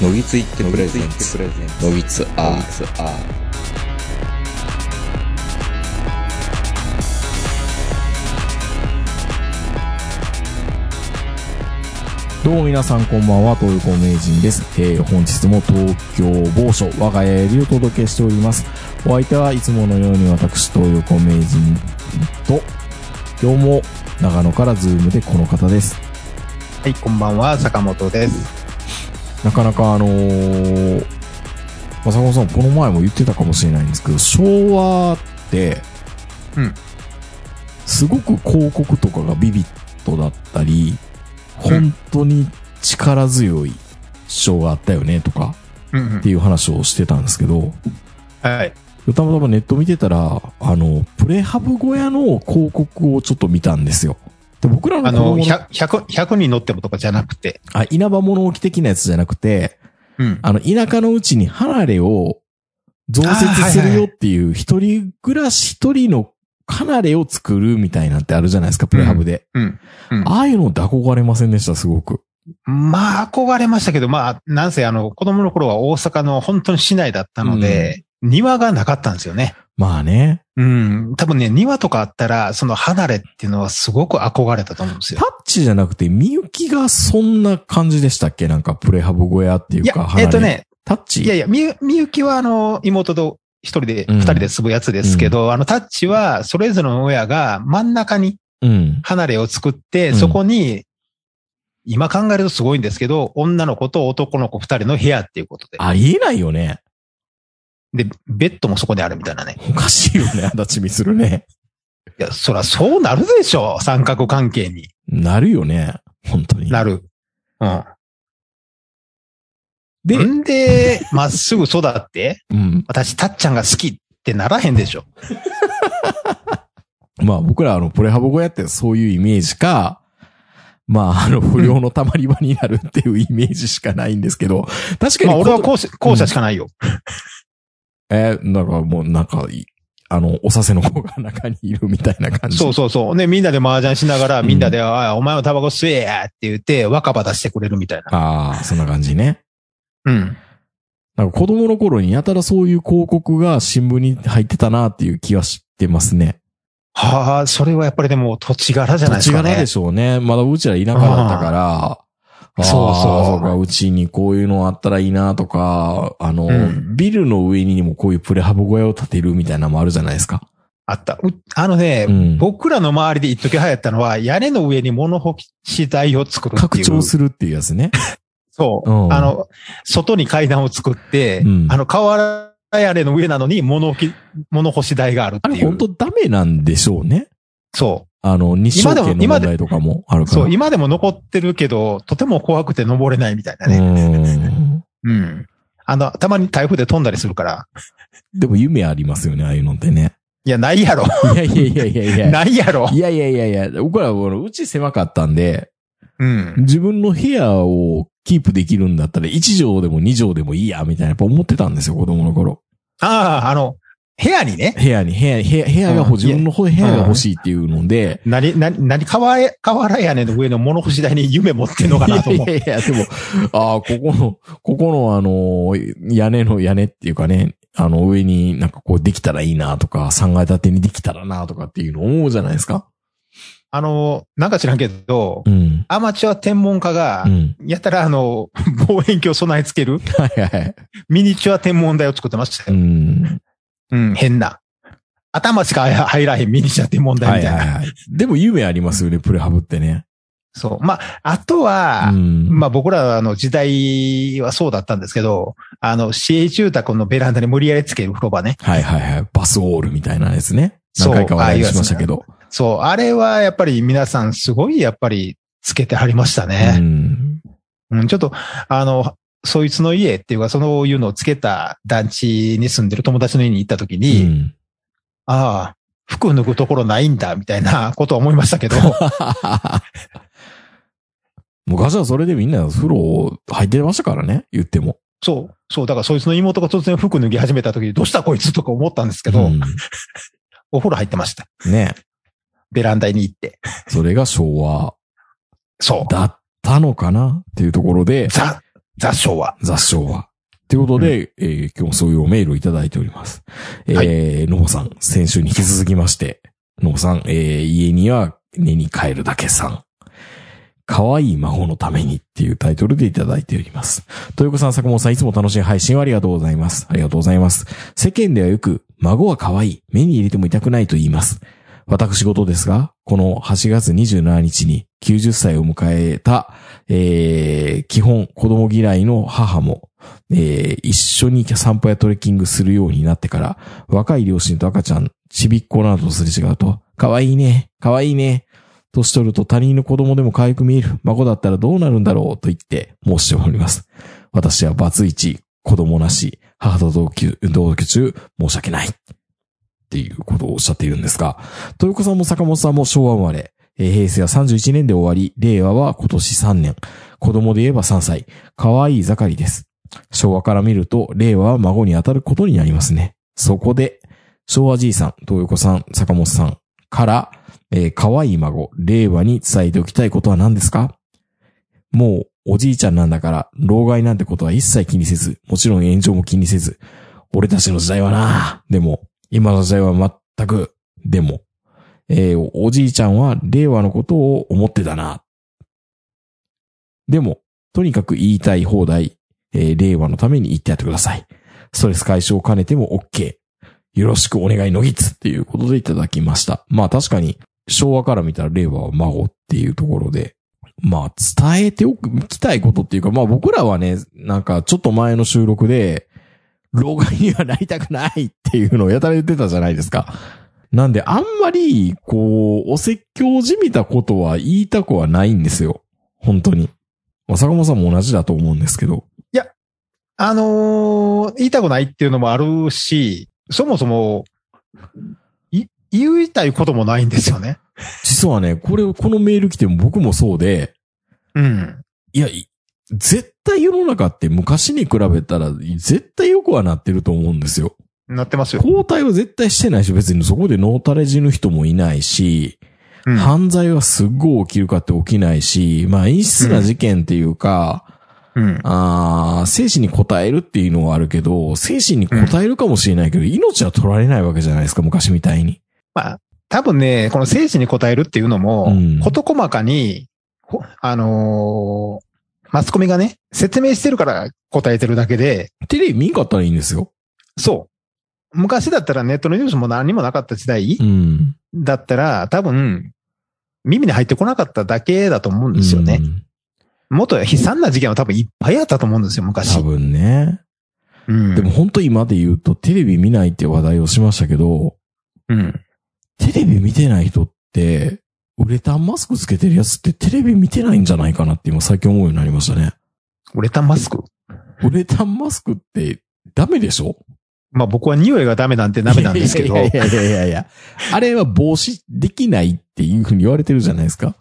のぎついってプレゼンツのぎつアーどうも皆さんこんばんは、東横名人です。えー、本日も東京某所、我が家よりお届けしております。お相手はいつものように私、東横名人と、今日も長野からズームでこの方です。はい、こんばんは、坂本です。なかなかあのー、まさこさん、この前も言ってたかもしれないんですけど、昭和って、うんすごく広告とかがビビッドだったり、本当に力強い主張があったよねとかうんっていう話をしてたんですけど、はい。たまたまネット見てたら、あの、プレハブ小屋の広告をちょっと見たんですよ。で僕らのあの、子供の100、100 100人乗ってもとかじゃなくて、あ、稲葉物置的なやつじゃなくて、うん。あの、田舎のうちに離れを増設するよっていう、一人暮らし一人の離れを作るみたいなんてあるじゃないですか、プレハブで。うん。うんああいうのって憧れませんでした、すごく。まあ、憧れましたけど、まあ、なんせあの、子供の頃は大阪の本当に市内だったので、庭がなかったんですよね。まあね。うん。多分ね、庭とかあったら、その離れっていうのはすごく憧れたと思うんですよタ。ッチじゃなくて、みゆきがそんな感じでしたっけ？なんか、プレハブ小屋っていうか、えっと。ね、タッチいやいや、みゆ、みゆきはあの、妹と一人で、うん二人で住むやつですけど、あの、タッチは、それぞれの親が真ん中にうん。離れを作って、うんそこに、今考えるとすごいんですけど、女の子と男の子二人の部屋っていうことで。ありえないよね。で、ベッドもそこにあるみたいなね。おかしいよね、足立みするね。いや、そらそうなるでしょ三角関係になるよね。本当に。なる。うん。で、んで、まっすぐ育って、うん。私、たっちゃんが好きってならへんでしょ。まあ僕らあの、プレハブ小屋ってそういうイメージか、まああの、不良の溜まり場になるっていうイメージしかないんですけど、確かにまあ、俺はこ後者、後者しかないよ。えー、だからもうなんか、いあの、おさせの子が中にいるみたいな感じ。そうそうそう。ね、みんなで麻雀しながら、うんみんなで、あお前もタバコ吸えやって言って、若葉出してくれるみたいな。ああ、そんな感じね。うん。なんか子供の頃にやたらそういう広告が新聞に入ってたなっていう気はしてますね。はあ、それはやっぱりでも土地柄じゃないですかね。土地柄でしょうね。まだうちら田舎だったから、そうそうそうか、うちにこういうのあったらいいなとか、あの、うんビルの上にもこういうプレハブ小屋を建てるみたいなのもあるじゃないですか。あった。うあのね、うん僕らの周りで一時流行ったのは、屋根の上に物干し台を作る。拡張するっていうやつね。そう。うんあの、外に階段を作って、うんあの、瓦屋根の上なのに物置き、物干し台があるっあれていう。本当ダメなんでしょうね。そあの、日照権の今でも問題とかもあるう。から。そう、今でも残ってるけど、とても怖くて登れないみたいなうね。ん。うん。あの、たまに台風で飛んだりするから。でも夢ありますよね、ああいうのってね。いや、ないやろ。いやいやいやいやいや。ないやろ。いやいやいやいや、僕らうち狭かったんで、うん。自分の部屋をキープできるんだったら1畳でも2畳でもいいや、みたいなやっぱ思ってたんですよ、子供の頃。ああ、あの、部屋にね、部屋に、部屋、部屋、部屋が欲、うん自分の部屋が欲しいっていうので、なに、なに、なに、瓦瓦屋根の上の物干し台に夢持ってんのかなと思う。いやいやでも、ああ、ここの、ここのあの、屋根の屋根っていうかね、あの上になんかこうできたらいいなとか、3階建てにできたらなとかっていうの思うじゃないですか。あの、なんか知らんけどう、ん。アマチュア天文家がう、ん。やったらあの、望遠鏡備え付けるはいはい。ミニチュア天文台を作ってましたうよ。ん。うん、変な。頭しか入らへんミニチュア天文台はいみたいな。はいはい。でも夢ありますよね、プレハブってね。そう。まあ、あとは、うん。まあ僕らの時代はそうだったんですけど、あの、市営住宅のベランダに無理やりつける風呂場ね。はいはいはい。バスウォールみたいなやつね。そう何回か話しましたけど。そう。あれはやっぱり皆さんすごいやっぱりつけてはりましたうね。ん。うん、ちょっと、あの、そいつの家っていうか、そういうのをつけた団地に住んでる友達の家に行った時うに、ん。ああ、服脱ぐところないんだ、みたいな ことは思いましたけど、昔はそれでみんな風呂入ってましたからね、言っても。そう、そう、だからそいつの妹が突然服脱ぎ始めた時に、どうしたこいつとか思ったんですけど、うん お風呂入ってました。ね。ベランダに行って。それが昭和そう。だったのかなっていうところで、ザ、雑昭和。雑誌は。ということで、えー今日もそういうメールをいただいております。えー、のぼさん、先週に引き続きまして、のぼさん、えー家には寝に帰るだけさん。可愛い孫のためにっていうタイトルでいただいております。豊子さん、坂本さん、いつも楽しい配信をありがとうございます。ありがとうございます。世間ではよく、孫は可愛い、目に入れても痛くないと言います。私事ですが、この8月27日に90歳を迎えた、えー、基本子供嫌いの母も、えー、一緒に散歩やトレッキングするようになってから、若い両親と赤ちゃん、ちびっこなどとすれ違うと、可愛いいね、可愛いね、年取ると他人の子供でも可愛く見える。孫だったらどうなるんだろうと言って申しております。私はバツイチ、子供なし、母と同居、同居中、申し訳ない。っていうことをおっしゃっているんですが、豊子さんも坂本さんも昭和生まれ、平成は31年で終わり、令和は今年3年。子供で言えば3歳。可愛い盛りです。昭和から見ると、令和は孫に当たることになりますね。そこで、昭和じいさん、東横さん、坂本さんから、えー可愛い孫、令和に伝えておきたいことは何ですか？もう、おじいちゃんなんだから、老害なんてことは一切気にせず、もちろん炎上も気にせず、俺たちの時代はなでも、今の時代は全く、でも、えーおじいちゃんは令和のことを思ってたな。でも、とにかく言いたい放題、えー令和のために言ってやってください。ストレス解消を兼ねても OK。よろしくお願いのぎつっていうことでいただきました。まあ確かに、昭和から見たら令和は孫っていうところで、まあ伝えておきたいことっていうか、まあ僕らはね、なんかちょっと前の収録で、老害にはなりたくないっていうのをやたら言ってたじゃないですか。なんであんまり、こう、お説教じみたことは言いたくはないんですよ。本当に。まあ坂本さんも同じだと思うんですけど。あのー言いたくないっていうのもあるし、そもそも、い、言いたいこともないんですよね。実はね、これ、このメール来ても僕もそうで、うん。いや、い絶対世の中って昔に比べたら、絶対良くはなってると思うんですよ。なってますよ。交代は絶対してないし、別にそこでノータレ死ぬ人もいないし、うん。犯罪はすっごい起きるかって起きないし、まあ、陰湿な事件っていうか、うん。ああ、生死に応えるっていうのはあるけど、生死に応えるかもしれないけど、命は取られないわけじゃないですか、昔みたいに。まあ、多分ね、この生死に応えるっていうのも、うん事細かに、ほあのーマスコミがね、説明してるから答えてるだけで、テレビ見んかったらいいんですよ。そう。昔だったらネットのニュースも何にもなかった時代うん。だったら、多分、耳に入ってこなかっただけだと思うんですよねう。んもっと悲惨な事件は多分いっぱいあったと思うんですよ、昔。多分ね。うん。でも、本当今で言うと、テレビ見ないって話題をしましたけど、うん。テレビ見てない人って、ウレタンマスクつけてるやつってテレビ見てないんじゃないかなって今最近思うようになりましたね。ウレタンマスク？ウレタンマスクってダメでしょ？まあ僕は匂いがダメなんてダメなんですけどい。やいやいやいやいや。あれは防止できないっていうふうに言われてるじゃないですか？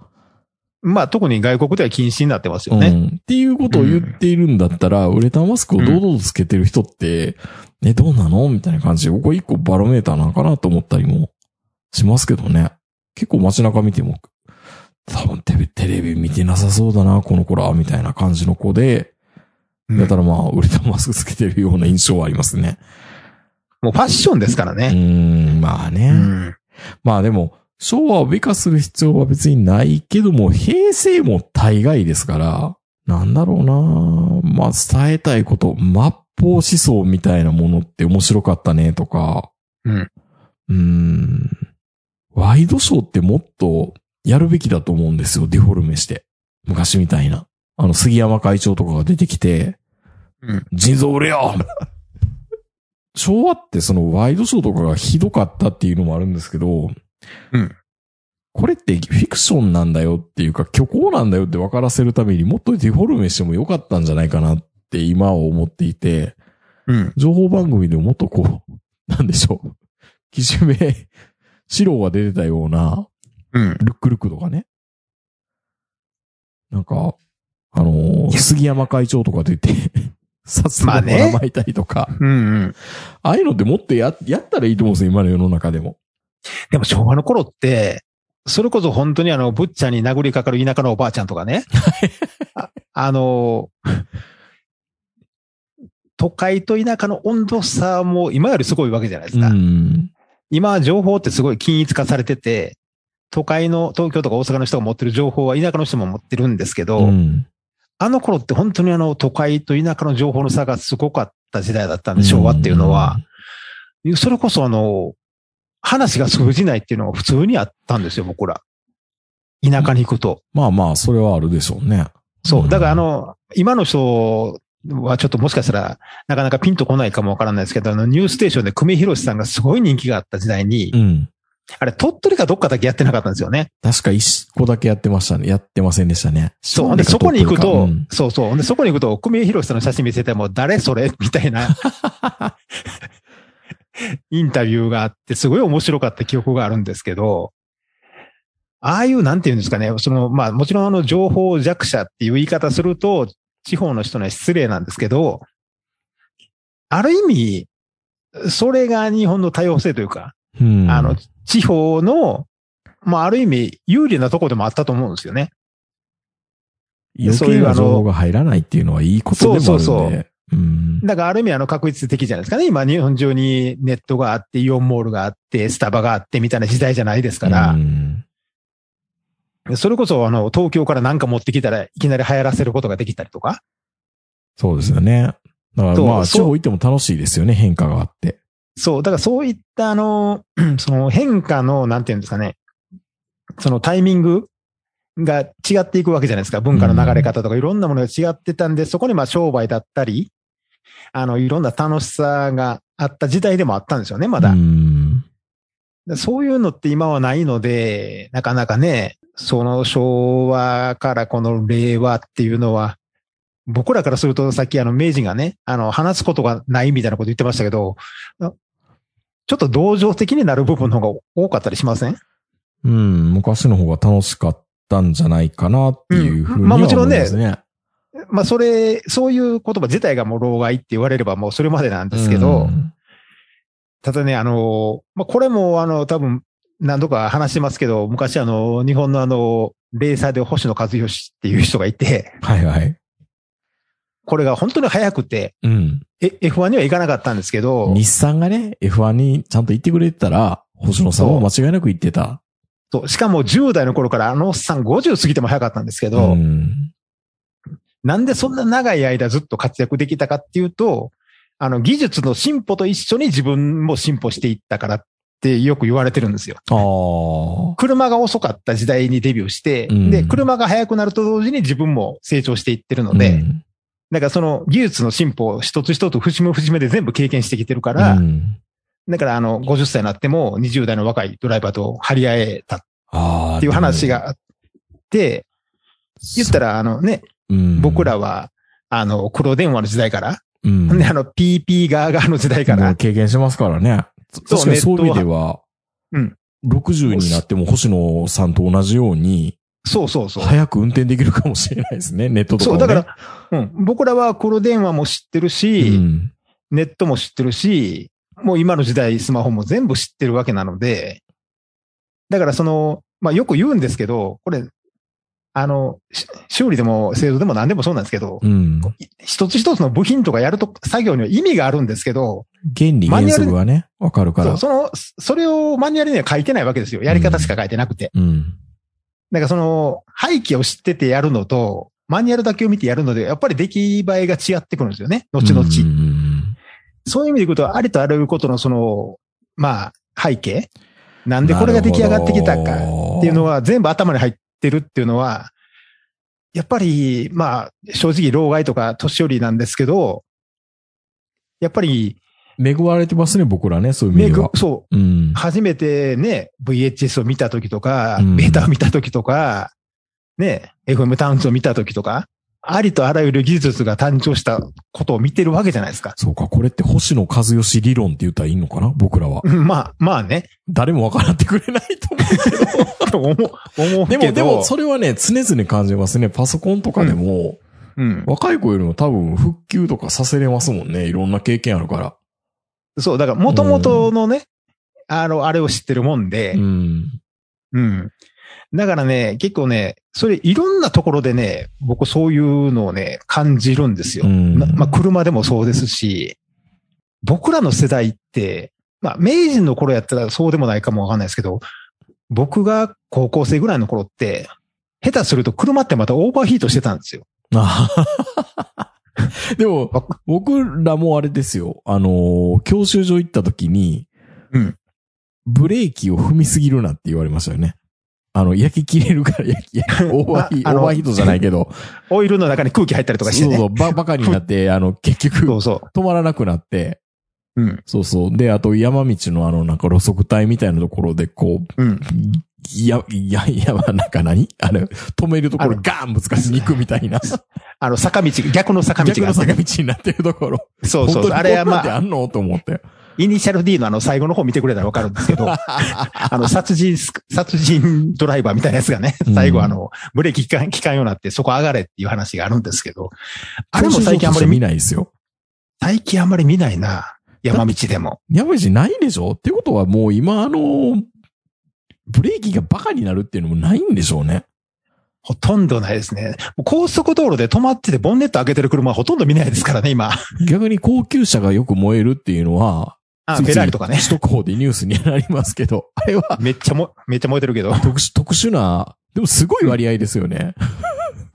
まあ特に外国では禁止になってますよね。うん。っていうことを言っているんだったら、ウレタンマスクを堂々とつけてる人って、ね、どうなの？みたいな感じで、ここ一個バロメーターなんかなと思ったりもしますけどね。結構街中見ても、多分テレビテレビ見てなさそうだな、この子ら、みたいな感じの子で、うんやったらまあ、ウレタンマスクつけてるような印象はありますね。もうファッションですからうね。ーん、まあね。うん。まあでも、昭和を美化する必要は別にないけども、平成も大概ですから、なんだろうなまあ伝えたいこと、末法思想みたいなものって面白かったねとか、うん。うーん、ワイドショーってもっとやるべきだと思うんですよ、デフォルメして。昔みたいな。あの、杉山会長とかが出てきて、うん。腎臓売れよ 昭和ってそのワイドショーとかがひどかったっていうのもあるんですけど、うん。これってフィクションなんだよっていうか虚構なんだよって分からせるためにもっとデフォルメしてもよかったんじゃないかなって今は思っていて、うん。情報番組でももっとこう、なんでしょう。きしめ、四郎が出てたような、うん。ルックルックとかね。なんか、あのー杉山会長とか出て、さすがまあねばらまいたりとか、うんうん。ああいうのってもっとや、やったらいいと思うんですよ、今の世の中でも。でも昭和の頃って、それこそ本当にあの、ブッチャーに殴りかかる田舎のおばあちゃんとかね。ああの、都会と田舎の温度差も今よりすごいわけじゃないですか。うん。今は情報ってすごい均一化されてて、都会の東京とか大阪の人が持ってる情報は田舎の人も持ってるんですけど、うん。あの頃って本当にあの都会と田舎の情報の差がすごかった時代だったんで、昭和っていうのは。それこそあの、話が通じないっていうのが普通にあったんですよ、僕ら。田舎に行くと。まあまあ、それはあるでしょうね。そうう。んだからあの、今の人はちょっともしかしたらなかなかピンとこないかもわからないですけど、あの、ニューステーションで久米宏さんがすごい人気があった時代に、うん。あれ、鳥取かどっかだけやってなかったんですよね。確か一個だけやってましたね。やってませんでしたね。そう。で、そこに行くと、うんそうそう。で、そこに行くと、久米宏さんの写真見せても、誰それみたいな、インタビューがあって、すごい面白かった記憶があるんですけど、ああいう、なんていうんですかね、その、まあ、もちろんあの、情報弱者っていう言い方すると、地方の人には失礼なんですけど、ある意味、それが日本の多様性というか、うん。あの、地方の、まあ、ある意味、有利なところでもあったと思うんですよね。余計な情報が入らないっていうのはいいことでもあるんで。そうそうそううん。だからある意味あの確率的じゃないですかね。今日本中にネットがあって、イオンモールがあって、スタバがあってみたいな時代じゃないですから、うんそれこそあの東京から何か持ってきたらいきなり流行らせることができたりとか。そうですよね。だからまあ、地方行っても楽しいですよね、変化があって。そう、だからそういったあの、その変化の、なんていうんですかね、そのタイミングが違っていくわけじゃないですか。文化の流れ方とかいろんなものが違ってたんで、そこにまあ商売だったり、あの、いろんな楽しさがあった時代でもあったんですよね、まだ。うそういうのって今はないので、なかなかね、その昭和からこの令和っていうのは、僕らからするとさっきあの明治がね、あの話すことがないみたいなこと言ってましたけど、あちょっと同情的になる部分の方が多かったりしません？うん。昔の方が楽しかったんじゃないかなっていうふうにうんまあもちろんね。まあそれ、そういう言葉自体がもう老害って言われればもうそれまでなんですけど、うんただね、あの、まあこれもあの多分何度か話してますけど、昔あの日本のあの、レーサーで星野和義っていう人がいて、はいはい。これが本当に早くて、うん。え F1 には行かなかったんですけど、日産がね、F1 にちゃんと行ってくれてたら、星野さんも間違いなく行ってた。そうしかも10代の頃からあのおっさん50過ぎても早かったんですけど、ん。なんでそんな長い間ずっと活躍できたかっていうと、あの技術の進歩と一緒に自分も進歩していったからってよく言われてるんですよ。車が遅かった時代にデビューして、うんで、車が速くなると同時に自分も成長していってるので、うんだからその技術の進歩を一つ一つ節目節目で全部経験してきてるから、うんだからあの50歳になっても20代の若いドライバーと張り合えた。っていう話があって、言ったらあのね、うん、僕らはあの黒電話の時代から、うん、であの PP ガーガーの時代から、経験してますからね。確かにそういう意味では、うん。60になっても星野さんと同じように、そうそうそう。早く運転できるかもしれないですね、ネットとかそう。だから、うん、僕らは黒電話も知ってるし、うん、ネットも知ってるし、もう今の時代スマホも全部知ってるわけなので、だからその、まあよく言うんですけど、これ、あの、し修理でも製造でも何でもそうなんですけど、うん。一つ一つの部品とかやると作業には意味があるんですけど、原理原則がね、わかるから。その、それをマニュアルには書いてないわけですよ。やり方しか書いてなくて。うん。だからその、背景を知っててやるのと、マニュアルだけを見てやるので、やっぱり出来栄えが違ってくるんですよね。後々。うんうんそういう意味でいくと、ありとあらゆることのその、まあ、背景なんでこれが出来上がってきたかっていうのは全部頭に入ってるっていうのは、やっぱり、まあ、正直、老害とか年寄りなんですけど、やっぱり、恵まれてますね、僕らね、そういう意味では。そう、うん。初めてね、VHS を見た時とか、うんベータを見た時とか、ね、FM タウンズを見た時とか、ありとあらゆる技術が誕生したことを見てるわけじゃないですか。そうか、これって星野和義理論って言ったらいいのかな？僕らは。う んまあ、まあね。誰もわからってくれないと思うけど。と 思う、思うけど。でも、でも、それはね、常々感じますね。パソコンとかでも、うん。若い子よりも多分、復旧とかさせれますもんね。いろんな経験あるから。そう、だから、元々のね、あの、あれを知ってるもんでう、ん。うん。だからね、結構ね、それいろんなところでね、僕そういうのをね、感じるんですよ。うんままあ、車でもそうですし、僕らの世代って、まあ、明治の頃やったらそうでもないかもわかんないですけど、僕が高校生ぐらいの頃って、下手すると車ってまたオーバーヒートしてたんですよ。あでも、僕らもあれですよ。あのー教習所行った時に、うん。ブレーキを踏みすぎるなって言われましたよね。あの、焼き切れるから、焼き、オーバーヒート、オーバーヒートじゃないけど、オイルの中に空気入ったりとかしてね。そうそう、ば、バカになって、あの、結局、そうそ止まらなくなって、う。うん。そうそう。で、あと山道のあの、なんか路側帯みたいなところで、こう、うん。いや、いや、いや、なんか何？あれ、止めるところガーンぶつかしに行くみたいな。あの、坂道、逆の坂道逆のがあってね、坂道になってるところ。そうそうそう。あれはまあ、あんの？と思って。イニシャル D のあの最後の方見てくれたらわかるんですけど、あの、殺人ス、殺人ドライバーみたいなやつがね、最後あの、ブレーキ効かかんようになってそこ上がれっていう話があるんですけど、あれも最近あんまり見見、ないですよ。最近あんまり見ないな。山道でも。山道ないでしょ？ってことはもう今あの、ブレーキがバカになるっていうのもないんでしょうね。ほとんどないですね。高速道路で止まっててボンネット開けてる車はほとんど見ないですからね、今。逆に高級車がよく燃えるっていうのは、あ、フェラーリとかね。首都高でニュースになりますけど、あれはめっちゃも、めっちゃ燃えてるけど。特殊、特殊な、でもすごい割合ですよね。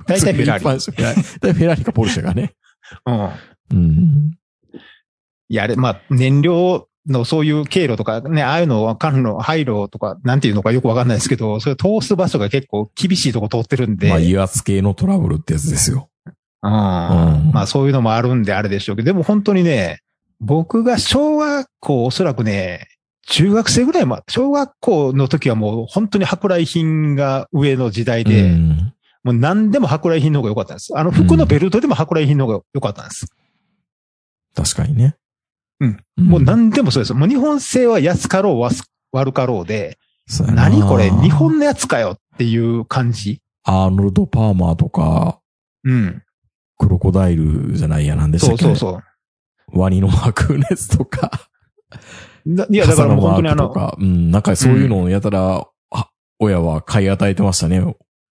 大体フェラーリ。リ。大体フェラーリかポルシェがね。うん。うん。いや、あれ、まあ、燃料のそういう経路とかね、ああいうのは管路、廃路とか、なんていうのかよくわかんないですけど、それ通す場所が結構厳しいとこ通ってるんで。まあ、油圧系のトラブルってやつですよ。うん。うんまあ、そういうのもあるんであれでしょうけど、でも本当にね、僕が小学校おそらくね、中学生ぐらいま、小学校の時はもう本当に舶来品が上の時代で、うんもう何でも舶来品の方が良かったんです。あの服のベルトでも舶来品の方が良かったんです。確かにね。うん。もう何でもそうです。もう日本製は安かろう悪かろうで、何これ日本のやつかよっていう感じ。アーノルド・パーマーとか、うん。クロコダイルじゃないや、なんでしたっけ？そうそうそう。ワニのマークのやつとか。ないや、だからもう本当にあの、うん、なんかそういうのをやたら、あ、親は買い与えてましたね。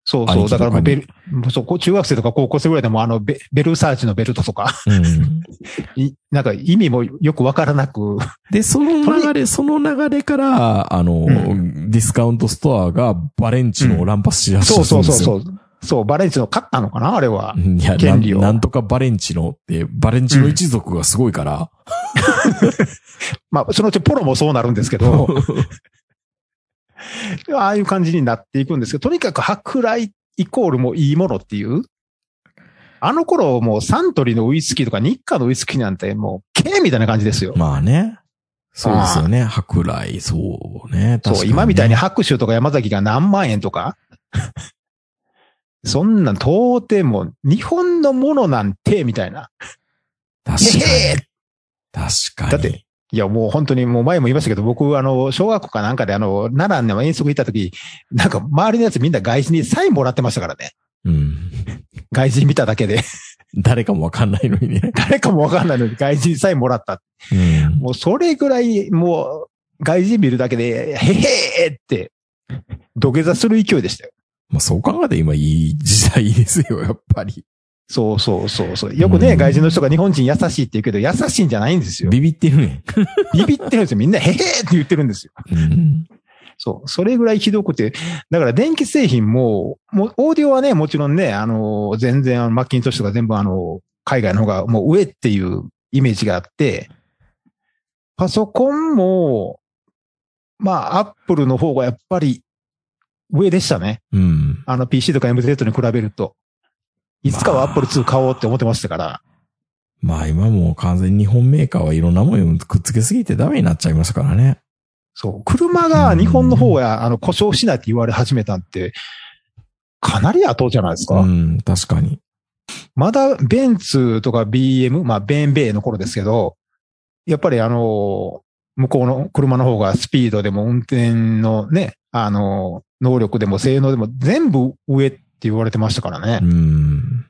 そうそう。だからもうベル、そう、中学生とか高校生ぐらいでもあのベ、ベルサーチのベルトとか、うん。いなんか意味もよくわからなく、で、その流れ、その流れから、あの、うディスカウントストアがバレンチノを乱発しやすそうそうそうう。そう。そう、バレンチの勝ったのかな？あれは。いや、な権利をんなんとかバレンチノって、バレンチノ一族がすごいから。まあ、そのうちポロもそうなるんですけど、ああいう感じになっていくんですけど、とにかく舶来イコールもういいものっていう。あの頃もうサントリーのウイスキーとか日課のウイスキーなんてもう、ケーみたいな感じですよ。まあね。そうですよね。舶来、そうね。確かそう、今みたいに白州とか山崎が何万円とか。そんなん到底もう日本のものなんて、みたいな。確かに。確かに。だっていや、もう本当にもう前も言いましたけど、僕、あの、小学校かなんかであの、奈良の遠足行った時、なんか周りのやつみんな外人にサインもらってましたからね。うん。外人見ただけで。誰かもわかんないのにね。誰かもわかんないのに外人にサインもらった。うん。もうそれぐらい、もう、外人見るだけで、へへーって、土下座する勢いでしたよ。まあそう考えて今いい時代ですよ、やっぱり。そうそうそうそう。よくね、うん外人の人が日本人優しいって言うけど、優しいんじゃないんですよ。ビビってるね。ビビってるんですよ。みんな、へへーって言ってるんですよ。うん。そう。それぐらいひどくて。だから電気製品も、もう、オーディオはね、もちろんね、あの、全然、あのマッキントッシュとか全部あの、海外の方がもう上っていうイメージがあって、パソコンも、まあ、アップルの方がやっぱり上でしたね。うん。あの PC とか MZ に比べると。いつかはアップル2買おうって思ってましたから。まあ今もう完全に日本メーカーはいろんなものをくっつけすぎてダメになっちゃいましたからね。そう。車が日本の方が、あの、故障しないって言われ始めたんって、かなり後じゃないですか。うん、確かに。まだベンツとか BM、まあベンベイの頃ですけど、やっぱりあの、向こうの車の方がスピードでも運転のね、あの、能力でも性能でも全部上って言われてましたからねう。ん。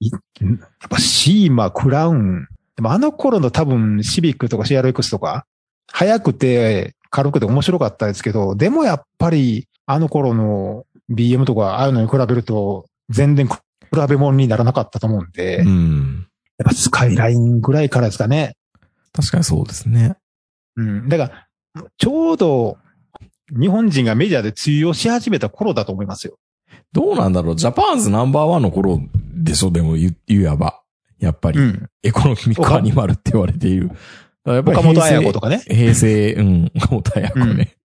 やっぱシーマ、クラウン。でもあの頃の多分シビックとか CRX とか、速くて軽くて面白かったですけど、でもやっぱりあの頃の BM とか、ああいうのに比べると、全然比べ物にならなかったと思うんで、うやっん。ぱスカイラインぐらいからですかね。確かにそうですね。うん。だから、ちょうど、日本人がメジャーで通用し始めた頃だと思いますよ。どうなんだろうジャパンズナンバーワンの頃でしょでも言、言えば。やっぱり、ん。エコノミックアニマルって言われている。岡本彩子とかね。平成、うん、岡本彩子ね。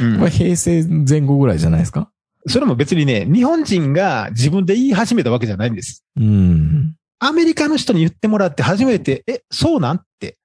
うんまあ平成前後ぐらいじゃないですか？それも別にね、日本人が自分で言い始めたわけじゃないんです。うん。アメリカの人に言ってもらって初めて、え、そうなん？って。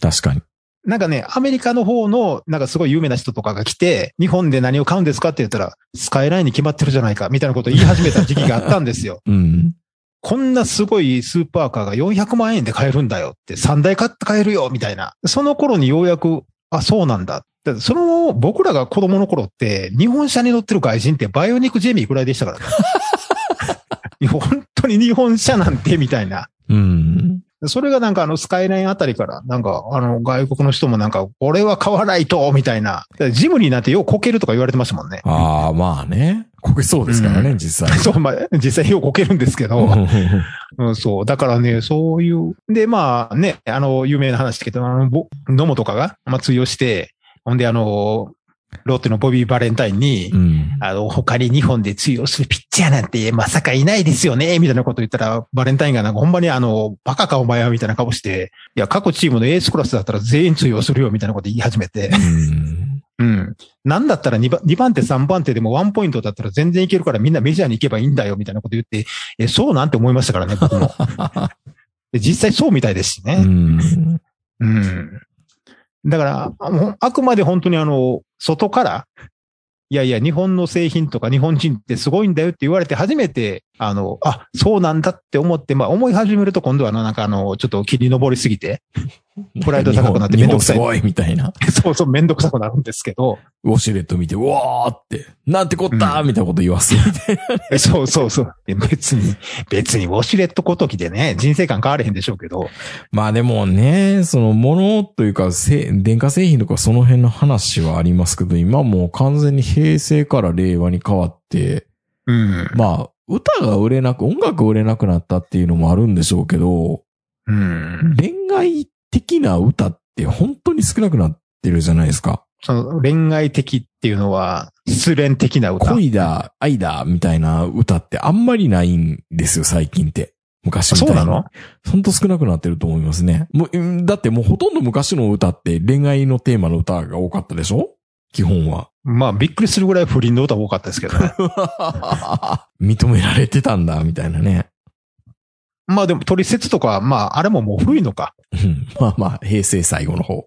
確かに。なんかね、アメリカの方の、なんかすごい有名な人とかが来て、日本で何を買うんですかって言ったら、スカイラインに決まってるじゃないか、みたいなことを言い始めた時期があったんですよ。うん。こんなすごいスーパーカーが400万円で買えるんだよって、3台買って買えるよ、みたいな。その頃にようやく、あ、そうなんだ。だその、僕らが子供の頃って、日本車に乗ってる外人ってバイオニックジェミーぐらいでしたからね。本当に日本車なんて、みたいな。うん。それがなんかあのスカイラインあたりから、なんかあの外国の人もなんか、俺は買わないと、みたいな。ジムになってようこけるとか言われてましたもんね。ああ、まあね。こけそうですからね、う実際。そう、まあ、実際ようこけるんですけど。うん、そう。だからね、そういう。で、まあね、あの、有名な話ですけど、あの、ぼ野茂とかが、まあ通用して、ほんであの、ロッテのボビー・バレンタインに、うん。あの、他に日本で通用するピッチャーなんてまさかいないですよね、みたいなこと言ったら、バレンタインがなんかほんまにあの、バカかお前はみたいな顔して、いや、各チームのエースクラスだったら全員通用するよ、みたいなこと言い始めて。うん。うん。なんだったら2番 ,2 番手3番手でもワンポイントだったら全然いけるからみんなメジャーに行けばいいんだよみたいなこと言って、え、そうなんて思いましたからね、僕も。で実際そうみたいですしうね。ん。うん。だから、あくまで本当にあの、外から、いやいや、日本の製品とか日本人ってすごいんだよって言われて初めて、あの、あ、そうなんだって思って、まあ思い始めると今度はなんかあの、ちょっと切り登りすぎて、プライド高くなって日めんどくさい本すごいみたいな。そうそうめんどくさくなるんですけど、ウォシュレット見て、うわーって、なんてこったーみたいなこと言わすみたいな。えそうそうそう。え別に、別にウォシュレットごときでね、人生観変われへんでしょうけど。まあでもね、その物というか、せ電化製品とかその辺の話はありますけど、今もう完全に平成から令和に変わって、うん。まあ、歌が売れなく、音楽売れなくなったっていうのもあるんでしょうけど、うん。恋愛的な歌って本当に少なくなってるじゃないですか。その恋愛的っていうのは、失恋的な歌。恋だ、愛だ、みたいな歌ってあんまりないんですよ、最近って。昔みたいに。そうなの？ほんと少なくなってると思いますね。もううんだってもうほとんど昔の歌って恋愛のテーマの歌が多かったでしょ？基本は。まあ、びっくりするぐらい不倫の歌多かったですけどね。認められてたんだ、みたいなね。まあでも、取説とか、まあ、あれももう古いのか。うんまあまあ、平成最後の方。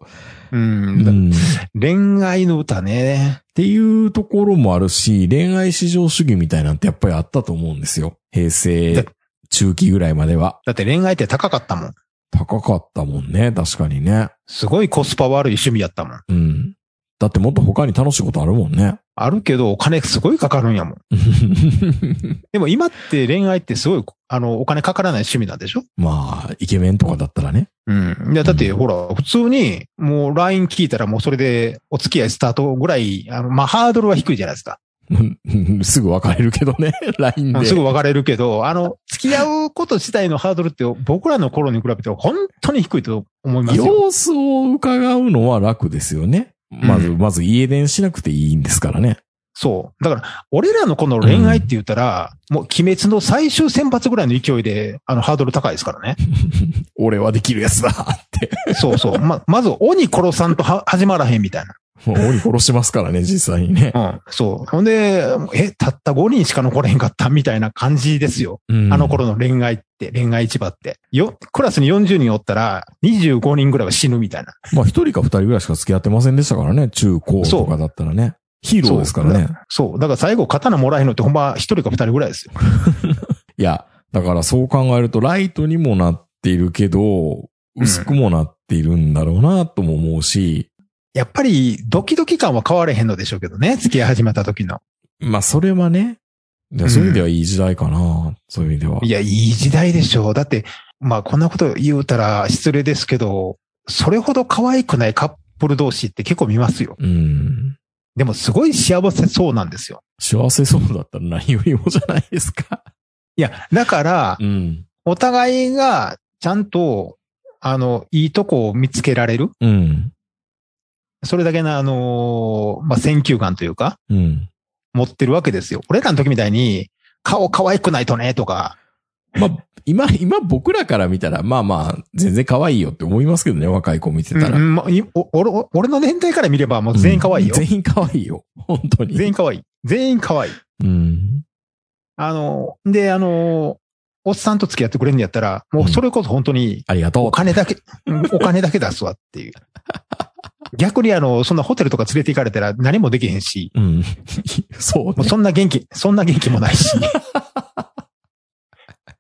う。うんん恋愛の歌ね。っていうところもあるし、恋愛至上主義みたいなんてやっぱりあったと思うんですよ。平成中期ぐらいまでは。だって恋愛って高かったもん。高かったもんね、確かにね。すごいコスパ悪い趣味やったもん。うん。だってもっと他に楽しいことあるもんね。あるけど、お金すごいかかるんやもん。でも今って恋愛ってすごい、あの、お金かからない趣味なんでしょ？まあ、イケメンとかだったらね。うん。いや、だって、ほら、普通に、もう LINE 聞いたらもうそれでお付き合いスタートぐらい、あの、まあ、ハードルは低いじゃないですか。う んすぐ別れるけどね、LINE で。すぐ別れるけど、あの、付き合うこと自体のハードルって僕らの頃に比べて本当に低いと思いますよ。様子を伺うのは楽ですよね。まず、うんまず家電しなくていいんですからね。そう。だから、俺らのこの恋愛って言ったら、もう鬼滅の最終選抜ぐらいの勢いで、あの、ハードル高いですからね。俺はできるやつだって。そうそう。ま、まず、鬼殺さんとは始まらへんみたいな。もう鬼殺しますからね、実際にね。うん。そう。ほんで、え、たった5人しか残れへんかったみたいな感じですよ。うんあの頃の恋愛って、恋愛市場って。よ、クラスに40人おったら、25人ぐらいは死ぬみたいな。まあ一人か二人ぐらいしか付き合ってませんでしたからね、中高とかだったらね。ヒーローですからね。そう。だから最後刀もらえるのってほんま一人か二人ぐらいですよ。いや、だからそう考えるとライトにもなっているけど、薄くもなっているんだろうなとも思うし、やっぱり、ドキドキ感は変われへんのでしょうけどね。付き合い始めた時の。まあそれはね、でそういう意味ではいい時代かな、そういう意味では。いや、いい時代でしょう。だって、まあ、こんなこと言うたら失礼ですけど、それほど可愛くないカップル同士って結構見ますよ。うん。でもすごい幸せそうなんですよ。幸せそうだったら何よりもじゃないですか。いや、だから、うん。お互いがちゃんと、あの、いいとこを見つけられる。うん。それだけの、あのーまあ、選球眼というか、うん。持ってるわけですよ。俺らの時みたいに、顔可愛くないとね、とか、まあ、今、今僕らから見たら、まあまあ、全然可愛いよって思いますけどね、若い子見てたら。うんまあ俺俺の年代から見ればもう全員可愛いよ。うん全員可愛いよ。本当に。全員可愛い。全員可愛い。うん。あの、で、あの、おっさんと付き合ってくれるんやったら、もうそれこそ本当に、ありがとうお。金だけ、うんお金だけ出すわっていう。逆にあの、そんなホテルとか連れて行かれたら何もできへんし、うん。そうねもうそんな元気、そんな元気もないし。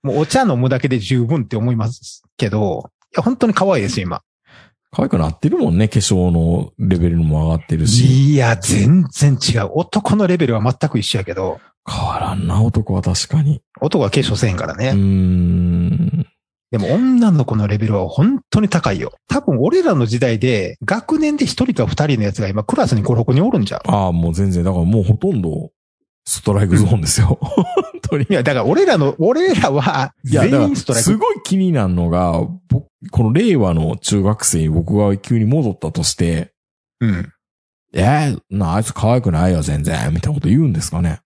もうお茶飲むだけで十分って思いますけど、いや、本当に可愛いですよ、今。可愛くなってるもんね、化粧のレベルも上がってるし。いや、全然違う。男のレベルは全く一緒やけど、変わらんな、男は確かに。男は化粧せんからね。うーん。でも女の子のレベルは本当に高いよ。多分俺らの時代で学年で一人か二人のやつが今クラスに5、6人おるんじゃう？ああ、もう全然、だからもうほとんど、ストライクゾーンですよ。本当にい。や、だから俺らの、俺らは全員ストライク。ごい気になるのが、僕、この令和の中学生に僕が急に戻ったとして、うん。えー、な、あいつ可愛くないよ、全然、みたいなこと言うんですかね。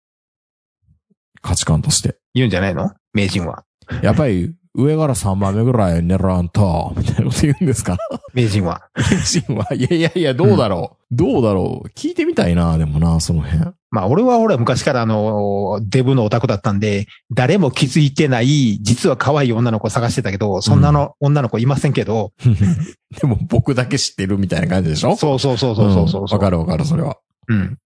価値観として。言うんじゃないの？名人は。やっぱり、上から3番目ぐらい狙わんと、みたいなこと言うんですか？名人は。天心は、いやいやいや、どうだろう、どうだろう？聞いてみたいな、でもな、その辺。まあ俺は俺は昔からあの、デブのオタクだったんで、誰も気づいてない、実は可愛い女の子を探してたけど、そんなの、女の子いませんけど、でも僕だけ知ってるみたいな感じでしょ？そうそうそうそうそうそう。んわかるわかる、それは。うん。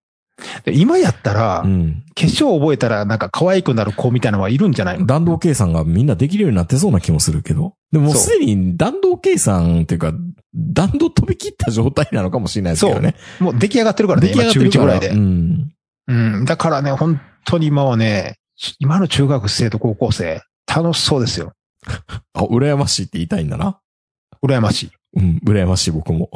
で今やったら、うん。化粧覚えたらなんか可愛くなる子みたいなのはいるんじゃないの？弾道計算がみんなできるようになってそうな気もするけど。でもすでに弾道計算っていうか、弾道飛び切った状態なのかもしれないですけどね。もう出来上がってるからね、出来上今中1がってるから。ぐらいで。うん。うん。だからね、本当に今はね、今の中学生と高校生、楽しそうですよ。あ、羨ましいって言いたいんだな。羨ましい。うん、羨ましい僕も。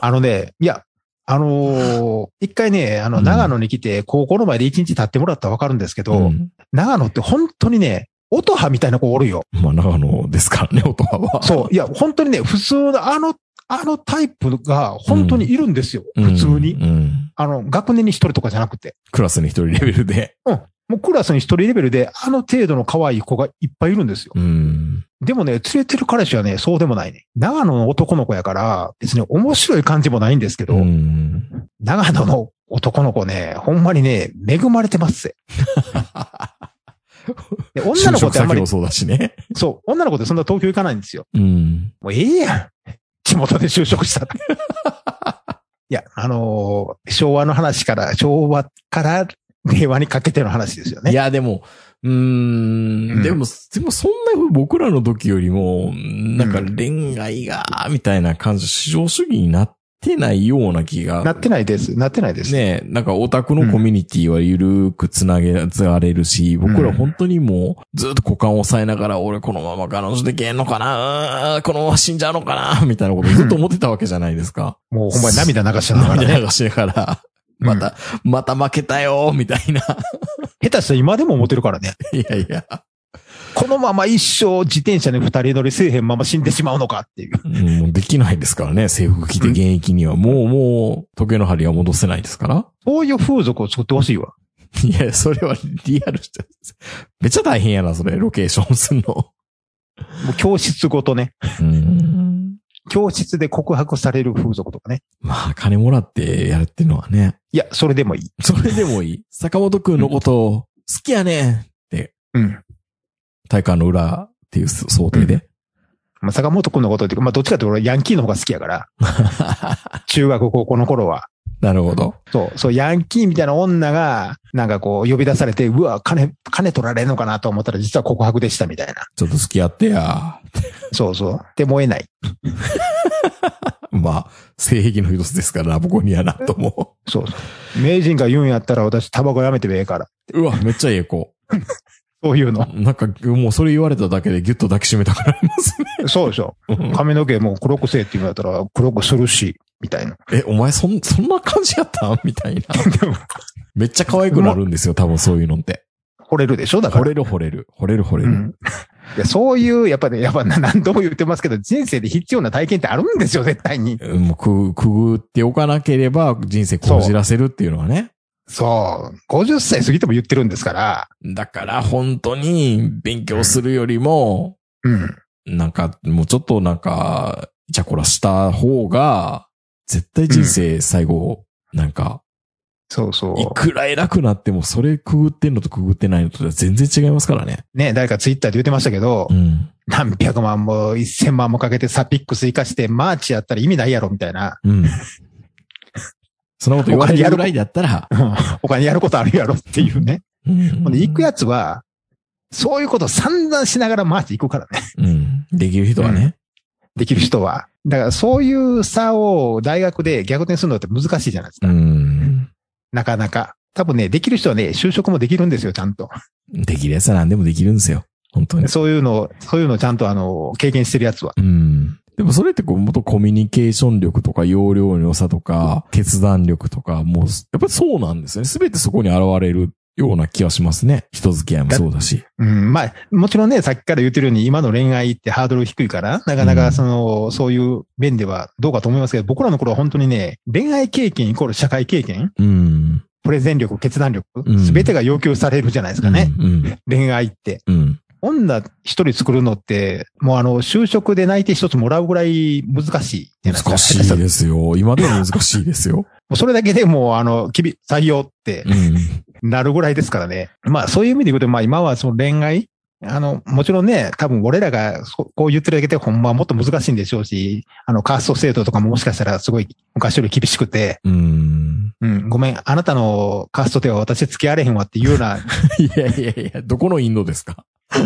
あのね、いや、あのー 一回ね、あの、うん長野に来て、高校の前で一日経ってもらったらわかるんですけど、うん。長野って本当にね、音羽みたいな子おるよ。まあ、長野ですからね、音羽は。そう。いや、本当にね、普通の、あの、あのタイプが本当にいるんですよ。うん。普通に。うん。あの、学年に一人とかじゃなくて。クラスに一人レベルで。もうクラスに一人レベルで、あの程度の可愛い子がいっぱいいるんですよ。うん。でもね、連れてる彼氏はね、そうでもないね。長野の男の子やから、別に面白い感じもないんですけど、うん。長野の男の子ね、ほんまにね、恵まれてますぜ。で女就の子ってあんまりそうだしね。そう、女の子ってそんな東京行かないんですよ。うん。もうええやん。地元で就職したって。いや、あのー昭和の話から、昭和から令和にかけての話ですよね。いや、でも、うーん、うんでも、でもそんな僕らの時よりも、なんか恋愛が、みたいな感じ、市場主義になってないような気が。なってないです。なってないです。ねなんかオタクのコミュニティはゆるくつなげられるし、僕ら本当にもうずっと股間を押さえながら、俺このまま彼女でけんのかなこのまま死んじゃうのかなみたいなことずっと思ってたわけじゃないですか。もうほんまに涙流しながらね。涙流しながら、また、また負けたよみたいな。下手したら今でも思ってるからね。いやいや。このまま一生自転車に二人乗りせえへんまま死んでしまうのかっていう。うんできないですからね、制服着て現役には。もう、もう、時計の針は戻せないですから。そういう風俗を作ってほしいわ。いや、それはリアルしてめっちゃ大変やな、それ、ロケーションすんの。もう教室ごとね。うん。教室で告白される風俗とかね。まあ、金もらってやるっていうのはね。いや、それでもいい。それでもいい。坂本くんのことを好きやねんって、うん。体感の裏っていう想定で。まあ、坂本くんのことっていうか、まあ、どっちかっていうと俺ヤンキーの方が好きやから。中学高校の頃は。なるほど。そう、そう、ヤンキーみたいな女が、なんかこう、呼び出されて、うわ、金、金取られんのかなと思ったら、実は告白でしたみたいな。ちょっと付き合ってや。そうそう。で、燃えない。まあ、性癖の一つですからな、僕にはなと思そうそう。名人が言うんやったら、私、タバコやめてもええから。う。うわ、めっちゃええ子。そういうの。なんか、もうそれ言われただけでギュッと抱きしめたくなりますね。そうでしょ。うん髪の毛もう黒くせえって言うんだったら、黒くするし。みたいな。え、お前そん、そんな感じやった？ん みたいな。めっちゃ可愛くなるんですよ、多分そういうのって。惚れるでしょ？だから。惚れる惚れる。惚れる惚れる。うん。いやそういう、やっぱね、やっぱな何度も言ってますけど、人生で必要な体験ってあるんですよ、絶対に。うんもうく、くぐっておかなければ人生こじらせるっていうのはね。そう。50歳過ぎても言ってるんですから。だから本当に勉強するよりも、うん。なんか、もうちょっとなんか、イチャコラした方が、絶対人生最後、なんか、そうそう。いくら偉くなっても、それくぐってんのとくぐってないのとでは全然違いますからね。ね、誰かツイッターで言ってましたけど、うん。何百万も一千万もかけてサピックス行かしてマーチやったら意味ないやろ、みたいな。うん。そんなこと言われるぐらいだったら、お金やることあるやろっていうね。うんほんで、行くやつは、そういうこと散々しながらマーチ行くからね。うん。できる人はね。できる人は。だからそういう差を大学で逆転するのって難しいじゃないですか。うん。なかなか。多分ね、できる人はね、就職もできるんですよ、ちゃんと。できるやつは何でもできるんですよ。本当に。そういうの、そういうのちゃんとあの、経験してるやつは。うん。でもそれってこう、もっとコミュニケーション力とか、容量の良さとか、決断力とか、もう、やっぱりそうなんですよね。すべてそこに現れるような気がしますね。人付き合いもそうだし。うん、まあ、もちろんね、さっきから言ってるように、今の恋愛ってハードル低いから、なかなかその、そういう面ではどうかと思いますけど、僕らの頃は本当にね、恋愛経験イコール社会経験、うん。プレゼン力、決断力うん、すべてが要求されるじゃないですかね。うん。恋愛って。うん。女一人作るのって、もうあの、就職で内定一つもらうぐらい難しいじゃないですか。難しいですよ。今でも難しいですよ。もうそれだけでもう、あの、きび、採用ってうん。なるぐらいですからね。まあ、そういう意味で言うと、まあ、今はその恋愛、あの、もちろんね、多分俺らがそこう言ってるだけで、ほんまはもっと難しいんでしょうし、あの、カースト制度とかももしかしたらすごい昔より厳しくて、うん。うん、ごめん、あなたのカーストでは私付き合われへんわっていうような、いやいやいや、どこのインドですか？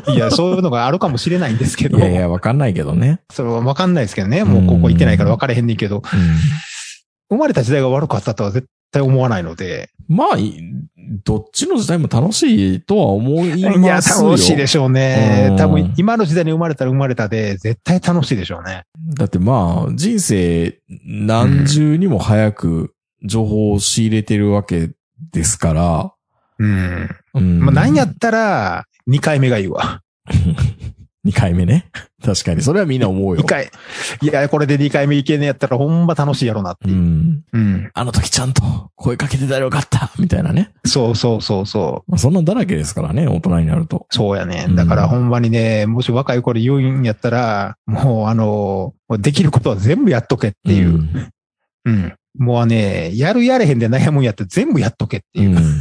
いや、そういうのがあるかもしれないんですけど、いやいや、わかんないけどね。それはわかんないですけどね、もうここ行ってないから分かれへんねんけど、生まれた時代が悪かったとは絶対思わないので、まあ、いどっちの時代も楽しいとは思いいや、ますよ。楽しいでしょううねん。多分、今の時代に生まれたら生まれたで、絶対楽しいでしょうね。だってまあ、人生何重にも早く情報を仕入れてるわけですから、うん。うん。まあ、なんやったら、2回目がいいわ。2回目ね。確かに。それはみんな思うよ2。回。いや、これで2回目いけねえやったらほんま楽しいやろなってういう。ん。うん。あの時ちゃんと 声かけてたらよかったみたいなね。そうそうそうそう。まあ、そんなんだらけですからね、大人になると。そうやねうん。だからほんまにね、もし若い頃言うんやったら、もうあの、できることは全部やっとけっていうう。ん。うん。もうね、やるやれへんで悩むんやって全部やっとけっていうう。ん。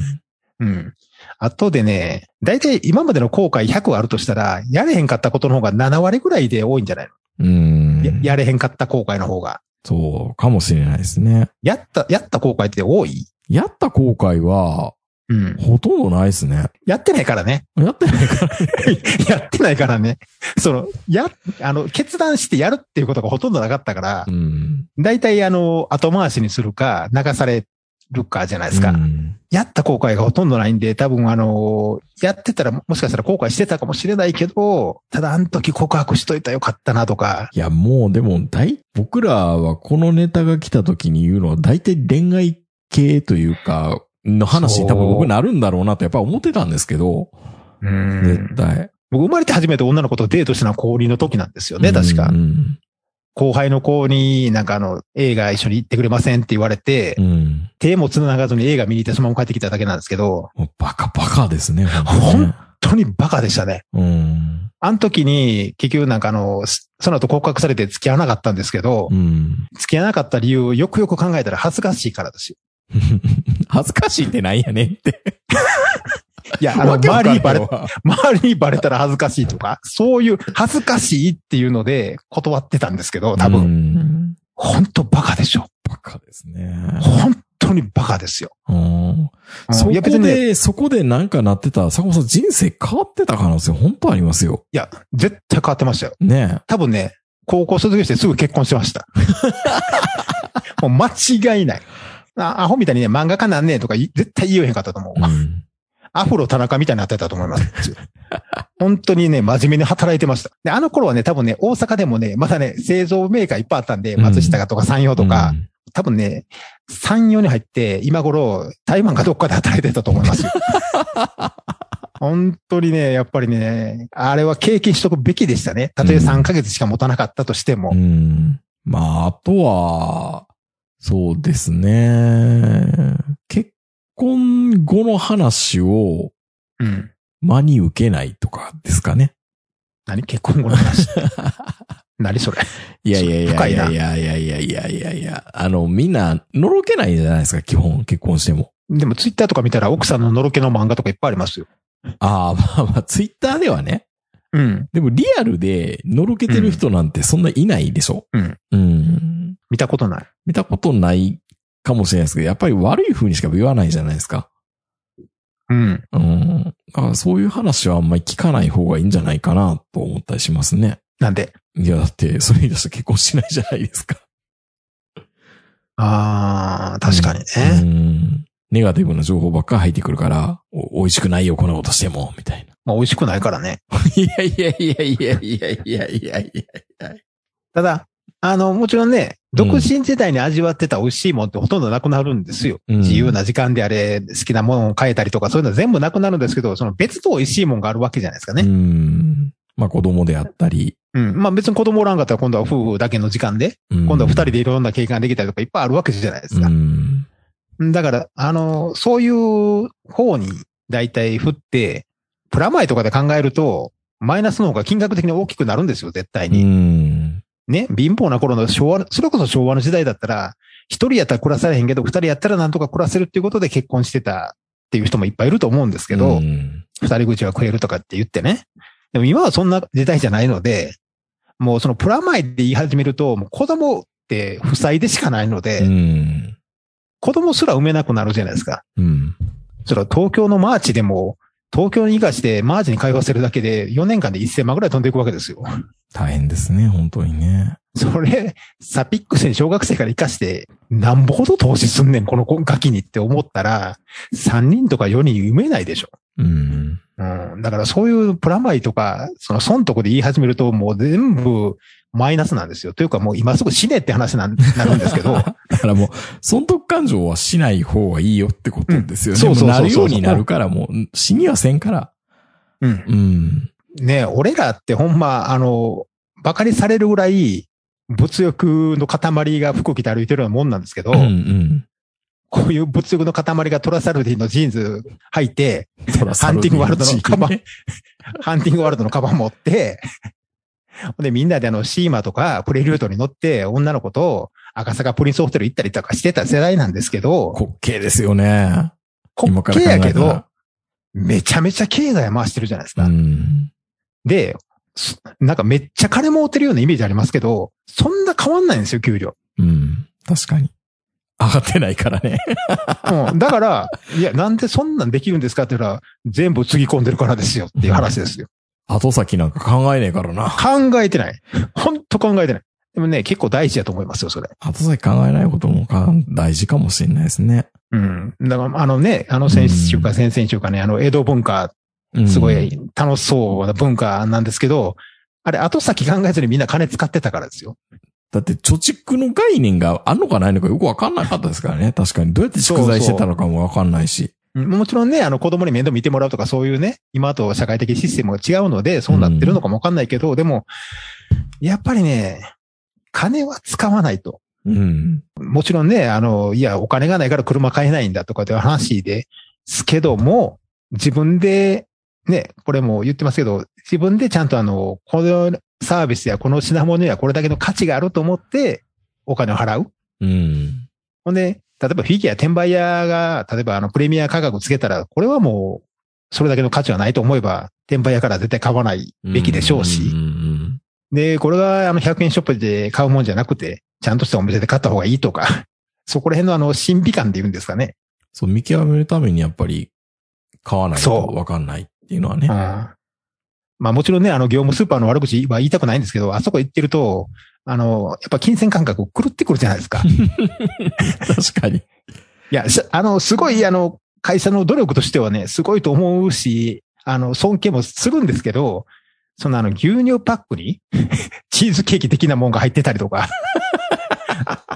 うん。後でね、大体今までの後悔100あるとしたら、やれへんかったことの方が7割ぐらいで多いんじゃないの、うん。ややれへんかった後悔の方が。そう、かもしれないですね。やった、やった後悔って多い？やった後悔は、うん。ほとんどないですね。やってないからね。やってないから。やってないからね。その、や、あの、決断してやるっていうことがほとんどなかったからう、ん。大体あの、後回しにするか、流されるかじゃないですか。うんやった後悔がほとんどないんで、多分あの、やってたらもしかしたら後悔してたかもしれないけど、ただあの時告白しといたらよかったなとか、いや、もうでも、大、僕らはこのネタが来た時に言うのは、大体恋愛系というか、の話に多分僕なるんだろうなとやっぱ思ってたんですけど、うん絶対。僕生まれて初めて女の子とデートしたのは高2の時なんですよね、確かう。ん。後輩の子になんかあの、映画一緒に行ってくれませんって言われてう、ん。手も繋がずに映画見に行ってそのまま帰ってきただけなんですけど、もうバカバカですね、本当にバカでしたね。うん。あの時に結局なんかあの、すその後告白されて付き合わなかったんですけどう、ん。付き合わなかった理由をよくよく考えたら恥ずかしいからですよ。恥ずかしいってなんやねんって。いや、あの、周りにバレ、わ周りにバレたら恥ずかしいとか、そういう恥ずかしいっていうので断ってたんですけど、多う分、ん本当バカでしょ。バカですね。本当にバカですよ。うんうんそこいや別にね、いで、そこでなんかなってたら、坂本さん人生変わってた可能性本当ありますよ。や、絶対変わってましたよ。ね多分ね、高校卒業してすぐ結婚してました。もう間違いない。あアホみたいにね、漫画家なんねえとかい絶対言えへんかったと思うえ。。うん。アフロ田中みたいになってたと思います。本当にね、真面目に働いてました。で、あの頃はね、多分ね、大阪でもね、まだね、製造メーカーいっぱいあったんで、うん松下とか山陽とか、多分ね、3、4に入って、今頃、台湾かどっかで働いてたと思いますよ。本当にね、やっぱりね、あれは経験しとくべきでしたね。たとえ3ヶ月しか持たなかったとしても。うん。まあ、あとは、そうですね。結婚後の話をうん。真に受けないとかですかね。何？結婚後の話。何それ。いやいやい深いなやいやいやいやいやいやいや。あの、みんな、のろけないじゃないですか、基本、結婚しても。でもツイッターとか見たら奥さんののろけの漫画とかいっぱいありますよ。ああ、まあまあ、ツイッターではね。うん。でもリアルでのろけてる人なんてそんないないでしょ。うん。うん。見たことない。見たことないかもしれないですけど、やっぱり悪い風にしか言わないじゃないですか。うん。うん。だからそういう話はあんまり聞かない方がいいんじゃないかなと思ったりしますね。なんで？いや、だって、それ言い出したら結婚しないじゃないですか。ああ、確かにうね。ん。ネガティブな情報ばっかり入ってくるから、お美味しくないよ、こんなことしても、みたいな。まあ美味しくないからね。いやいやいやいやいやいやいやいやただ、あの、もちろんね、独身時代に味わってた美味しいもんってほとんどなくなるんですよ。うん自由な時間であれ、好きなものを変えたりとか、そういうのは全部なくなるんですけど、その別と美味しいもんがあるわけじゃないですかうね。ん。まあ子供であったり。うん。まあ別に子供おらんかったら今度は夫婦だけの時間で、うん今度は二人でいろんな経験ができたりとかいっぱいあるわけじゃないですかう。ん。だから、あの、そういう方に大体振って、プラマイとかで考えると、マイナスの方が金額的に大きくなるんですよ、絶対うに。ん。ね、貧乏な頃の昭和、それこそ昭和の時代だったら、一人やったら暮らされへんけど、二人やったらなんとか暮らせるっていうことで結婚してたっていう人もいっぱいいると思うんですけど、うん二人口は食えるとかって言ってね。でも今はそんな時代じゃないので、もうそのプラマイで言い始めると、もう子供って負債でしかないので、うん。子供すら産めなくなるじゃないですか。うん。それは東京のマーチでも、東京に行かしてマーチに通わせるだけで4年間で1000万ぐらい飛んでいくわけですよ。大変ですね、本当にね。それ、サピックスに小学生から行かして、なんぼほど投資すんねん、このガキにって思ったら、3人とか4人埋めないでしょ。うん。うん。だからそういうプラマイとか、その損得で言い始めると、もう全部マイナスなんですよ。というかもう今すぐ死ねって話なんなるんですけど、だからもう、損得感情はしない方がいいよってことですよね。うんそうそうそうそうもなるようになるから、もう、死にはせんから。うん。うん。ね俺らってほんま、あの、馬鹿にされるぐらい、物欲の塊が服着て歩いてるようなもんなんですけど、うんうん。こういう物欲の塊がトラサルディのジーンズ履いて、ハンティングワールドのカバンね、ハンティングワールドのカバン持って、でみんなであのシーマとかプレリュードに乗って女の子と赤坂プリンスホテル行ったりとかしてた世代なんですけど、滑稽ですよね。滑稽やけど、めちゃめちゃ経済回してるじゃないですか。うん。で、すなんかめっちゃ金儲ってるようなイメージありますけど、そんな変わんないんですよ、給料。うん。確かに。上がってないからね。うん、だから、いや、なんでそんなんできるんですかって言ったら、全部つぎ込んでるからですよっていう話ですよ。後先なんか考えねえからな。考えてない。ほんと考えてない。でもね、結構大事だと思いますよ、それ。後先考えないこともか大事かもしれないですね。うん。だから、あのね、あの先週か先々週かね、あの、江戸文化、うんすごい楽しそうな文化なんですけど、あれ、後先考えずにみんな金使ってたからですよ。だって貯蓄の概念があんのかないのかよくわかんなかったですからね。確かに。どうやって蓄財してたのかもわかんないし。うんもちろんね、あの子供に面倒見てもらうとかそういうね、今と社会的システムが違うので、そうなってるのかもわかんないけど、でも、やっぱりね、金は使わないと。うん。もちろんね、あの、いや、お金がないから車買えないんだとかっていう話ですけども、自分で、ね、これも言ってますけど、自分でちゃんとあの、このサービスやこの品物にはこれだけの価値があると思って、お金を払う。うん。ほんで、例えばフィギュア転売屋が、例えばあのプレミア価格つけたら、これはもう、それだけの価値はないと思えば、転売屋から絶対買わないべきでしょうし。うんうんで、これがあの100円ショップで買うもんじゃなくて、ちゃんとしたお店で買った方がいいとか、そこら辺のあの、審美感で言うんですかね。そう、見極めるためにやっぱり買わないとわかんないっていうのはねうん。。まあもちろんね、あの、業務スーパーの悪口は言いたくないんですけど、あそこ行ってると、あの、やっぱ金銭感覚狂ってくるじゃないですか。い確かに。や、しあの、すごいあの、会社の努力としてはね、すごいと思うし、あの、尊敬もするんですけど、そのあの、牛乳パックに チーズケーキ的なもんが入ってたりとか、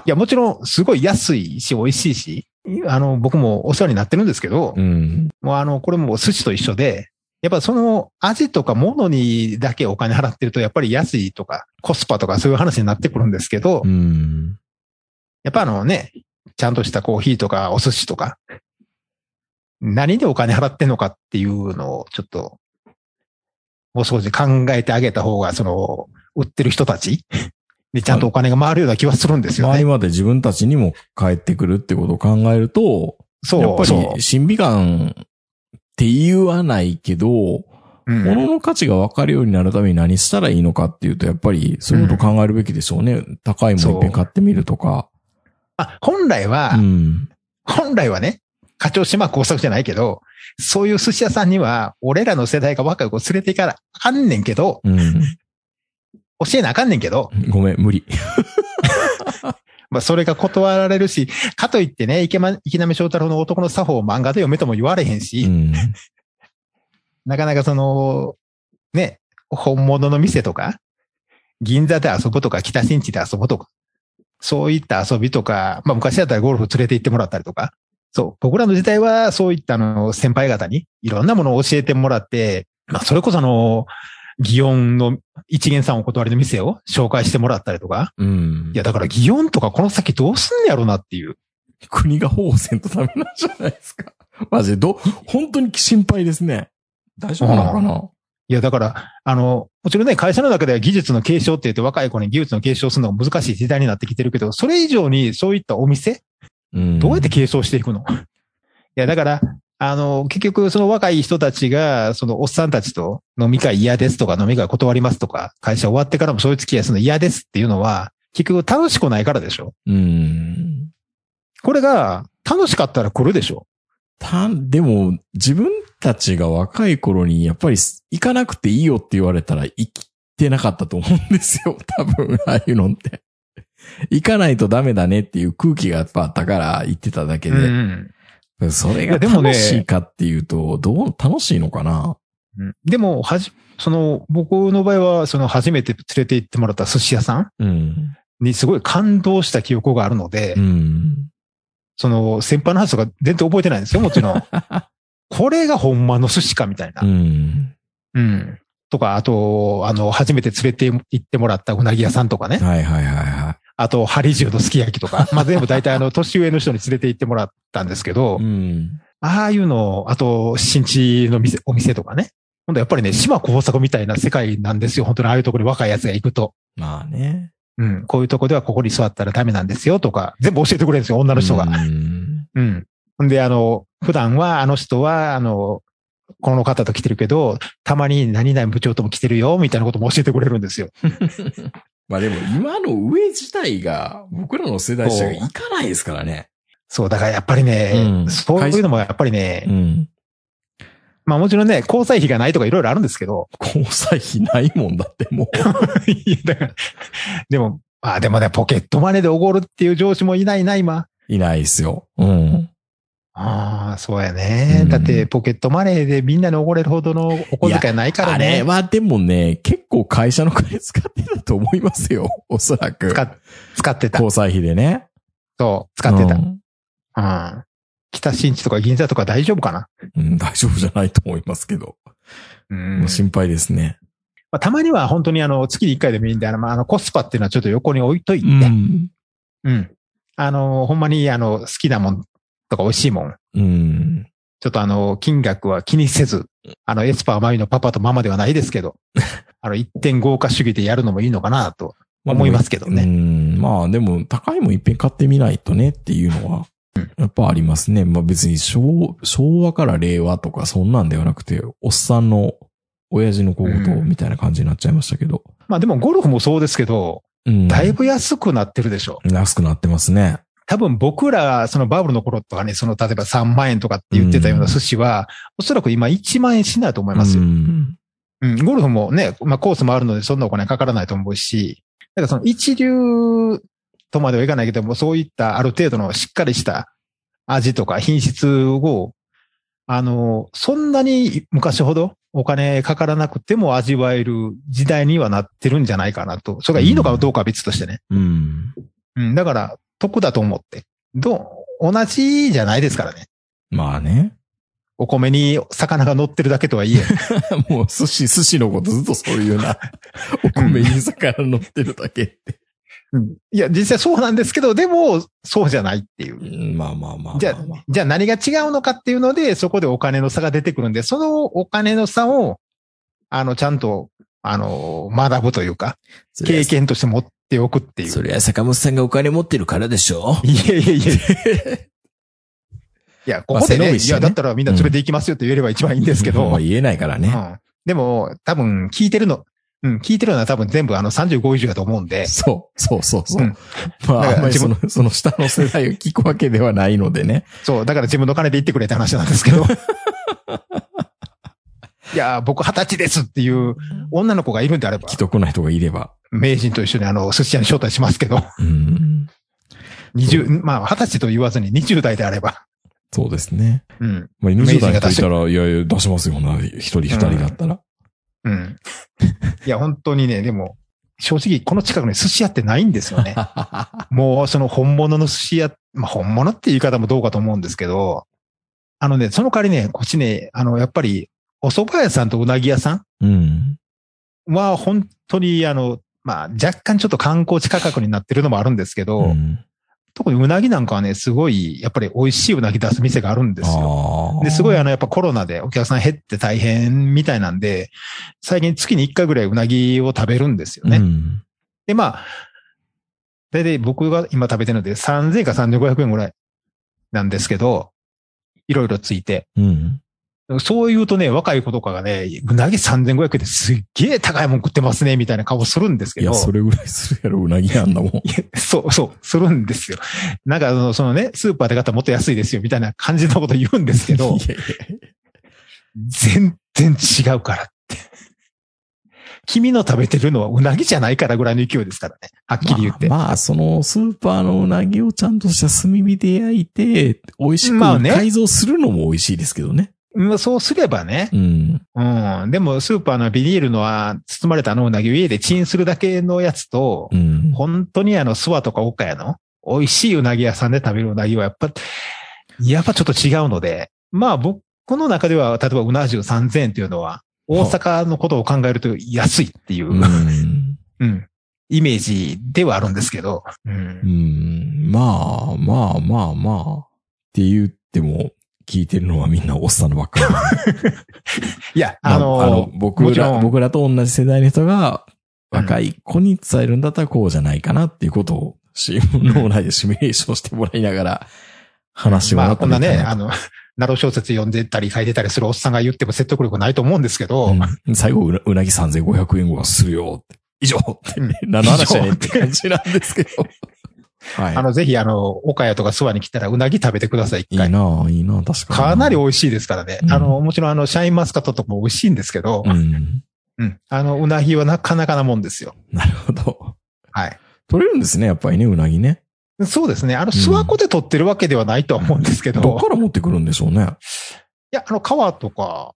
いや、もちろん、すごい安いし、美味しいし、あの、僕もお世話になってるんですけど、うん。もうあの、これも寿司と一緒で、やっぱその味とか物にだけお金払ってると、やっぱり安いとか、コスパとかそういう話になってくるんですけど、うん。やっぱあのね、ちゃんとしたコーヒーとかお寿司とか、何でお金払ってんのかっていうのをちょっと、もう少し考えてあげた方が、その、売ってる人たち にちゃんとお金が回るような気はするんですよね。前まで自分たちにも返ってくるってことを考えると、そう、やっぱり、審美眼って言わないけど、うん物の価値が分かるようになるために何したらいいのかっていうと、やっぱりそういうことを考えるべきでしょうね。高いものいっぺん買ってみるとか。あ、本来は、うん。本来はね、課長島工作じゃないけど、そういう寿司屋さんには、俺らの世代が若い子連れて行かなあかんねんけど、うん。教えなあかんねんけど、ごめん、無理。まあそれが断られるし、かといってね、池間池波正太郎の男の作法を漫画で読めとも言われへんし、うん。なかなかその、ね、本物の店とか、銀座で遊ぶとか、北新地で遊ぶとか、そういった遊びとか、まあ昔だったらゴルフ連れて行ってもらったりとか、そう、僕らの時代はそういったあの先輩方にいろんなものを教えてもらって、まあそれこそあの、祇園の一元さんお断りの店を紹介してもらったりとか、うん。いやだから祇園とかこの先どうすんねやろなっていう。国が保護せんとダメなんじゃないですか。マジで、ど、本当に心配ですね。大丈夫なのかな？いや、だから、あの、もちろんね、会社の中では技術の継承って言って若い子に技術の継承するのが難しい時代になってきてるけど、それ以上にそういったお店、うん。どうやって継承していくの、いや、だから、あの、結局その若い人たちが、そのおっさんたちと飲み会嫌ですとか飲み会断りますとか、会社終わってからもそういう付き合いするの嫌ですっていうのは、結局楽しくないからでしょ？うん。これが楽しかったら来るでしょ？た、でも、自分たちが若い頃に、やっぱり、行かなくていいよって言われたら、生きてなかったと思うんですよ。多分、ああいうのって。行かないとダメだねっていう空気がやっぱあったから、言ってただけで。うんそれが楽しいかっていうと、どう、楽しいのかな？うんでも、はじ、その、僕の場合は、その初めて連れて行ってもらった寿司屋さんうん。にすごい感動した記憶があるので、うん。その先輩の話とか全然覚えてないんですよ、もちろん。これがほんまの寿司かみたいなう。ん。うん。とか、あと、あの、初めて連れて行ってもらったうなぎ屋さんとかね。はいはいはいはあと、ハリジュのすき焼きとか。まあ、全部大体あの、年上の人に連れて行ってもらったんですけどい。う、ん。ああいうの、あと、新地の店、お店とかね。ほんとやっぱりね、島工作みたいな世界なんですよ。本当にああいうところに若いやつが行くと。まあね。うん。こういうとこではここに座ったらダメなんですよとか、全部教えてくれるんですよ、女の人が。うん。うん。んで、あの、普段はあの人は、あの、この方と来てるけど、たまに何々部長とも来てるよ、みたいなことも教えてくれるんですよ。まあでも今の上自体が僕らの世代者が行かないですからね。そう、だからやっぱりね、うんそういうのもやっぱりね、うん。まあもちろんね、交際費がないとかいろいろあるんですけど、交際費ないもんだってもう。いやだからでも、あでもね、ポケットマネーでおごるっていう上司もいないな、今。いないですよ。うん。ああ、そうやね、うんだって、ポケットマネーでみんなにおごれるほどのお小遣いないからあね。れはでもね、結構会社の金使っと思いますよ。おそらく。使っ使ってた。交際費でね。そう、使ってた。うんうん。北新地とか銀座とか大丈夫かな？うん、大丈夫じゃないと思いますけど。うん心配ですね。まあ、たまには本当にあの、月に一回でもいいんで、あの、まあ、あの、コスパっていうのはちょっと横に置いといて、ううん。ん。あの、ほんまにあの、好きなもんとか美味しいもん。うん。ちょっとあの、金額は気にせず、あの、エスパーマミのパパとママではないですけど、あの、一点豪華主義でやるのもいいのかなと思いますけどうね。ん。まあでも、高いもんいっぺん買ってみないとねっていうのは、やっぱありますね。まあ別に昭昭和から令和とかそんなんではなくて、おっさんの親父の小言みたいな感じになっちゃいましたけど。まあでもゴルフもそうですけど、うん。だいぶ安くなってるでしょ。安くなってますね。多分僕ら、そのバブルの頃とかね、その例えば3万円とかって言ってたような寿司は、おそらく今1万円しないと思いますよ。うん。うん、ゴルフもね、まあコースもあるのでそんなお金かからないと思うし、だからその一流とまではいかないけども、そういったある程度のしっかりした味とか品質を、あの、そんなに昔ほどお金かからなくても味わえる時代にはなってるんじゃないかなと。それがいいのかどうかは別としてね。うん。うん、だから、得だと思って。どう、同じじゃないですからね。まあね。お米に魚が乗ってるだけとはいえ。もう寿司、寿司のことずっとそういうな。お米に魚乗ってるだけって。うんいや、実際そうなんですけど、でも、そうじゃないっていうう。んまあまあまあ。じゃあ、じゃあ何が違うのかっていうので、そこでお金の差が出てくるんで、そのお金の差を、あの、ちゃんと、あの、学ぶというか、経験として持っておくっていう。それは坂本さんがお金持ってるからでしょいやいやいやいや、ここでね、いまあねや、だったらみんな連れて行きますよって言えれば一番いいんですけど、まあ言えないからね。うんでも、多分聞いてるの、うん、聞いてるのは多分全部あの35以上だと思うんで、そう、そうそうそう。うんまあ、あんまりそ自の、その下の世代を聞くわけではないのでね。そう、だから自分の金で行ってくれって話なんですけど。いや、僕二十歳ですっていう女の子がいるんであれば既、得な人がいれば。名人と一緒にあの、寿司屋に招待しますけど、うん。二十、まあ二十歳と言わずに20代であれば、そうですね。うん、まあ、20代の人いたら、いやいや、出しますよな。一人二人だったら。うん。いや、本当にね、でも、正直この近くに寿司屋ってないんですよね。もうその本物の寿司屋、まあ本物って言い方もどうかと思うんですけど、あのね、その代わりね、こっちね、あの、やっぱり、お蕎麦屋さんとうなぎ屋さうん。んは本当にあの、まあ若干ちょっと観光地価格になってるのもあるんですけど、うん特にうなぎなんかはね、すごい、やっぱり美味しいうなぎ出す店があるんですよ。で、すごいあの、やっぱコロナでお客さん減って大変みたいなんで、最近月に1回ぐらいうなぎを食べるんですよね。うん。で、まあ、大体僕が今食べてるので3000か3500円ぐらいなんですけど、いろいろついて。うん。そう言うとね、若い子とかがね、うなぎ3500円ですっげえ高いもん食ってますね、みたいな顔するんですけど。いや、それぐらいするやろ、うなぎあんなもん。そう、そう、するんですよ。なんかあの、そのね、スーパーで買ったらもっと安いですよ、みたいな感じのこと言うんですけどい、やいや全然違うからって。君の食べてるのはうなぎじゃないからぐらいの勢いですからね。はっきり言って。まあ、まあそのスーパーのうなぎをちゃんとした炭火で焼いて、美味しく改造するのも美味しいですけどね。うんそうすればね。うん。うん。でも、スーパーのビニールのは、包まれたあのうなぎを家でチンするだけのやつと、うん。本当にあの、諏訪とか岡谷の美味しいうなぎ屋さんで食べるうなぎはやっぱ、やっぱちょっと違うので、まあ僕の中では、例えばうな重3000円っていうのは、大阪のことを考えると安いっていう、うん。うん、イメージではあるんですけど、うんうん。まあ、まあ、まあ、まあ。って言っても、聞いてるのはみんなおっさんのばっかり。いや、まあの、僕ら、僕らと同じ世代の人が、若い子に伝えるんだったらこうじゃないかなっていうことを、脳内でシミュレーションしてもらいながら、話してもらまあ、こんなね、あの、ナロ小説読んでたり書いてたりするおっさんが言っても説得力ないと思うんですけど、うん最後うな、うなぎ3500円はするよって。以上って、うん何の話やねんって感じなんですけど。はい。あの、ぜひ、あの、岡谷とか諏訪に来たらうなぎ食べてください、いい。ないいな確かに。かなり美味しいですからね。うんあの、もちろんあの、シャインマスカットとかも美味しいんですけど、うん。うん。あの、うなぎはなかなかなもんですよ。なるほど。はい。取れるんですね、やっぱりね、うなぎね。そうですね。あの、諏訪湖で取ってるわけではないとは思うんですけど、どっから持ってくるんでしょうね。いや、あの、川とか、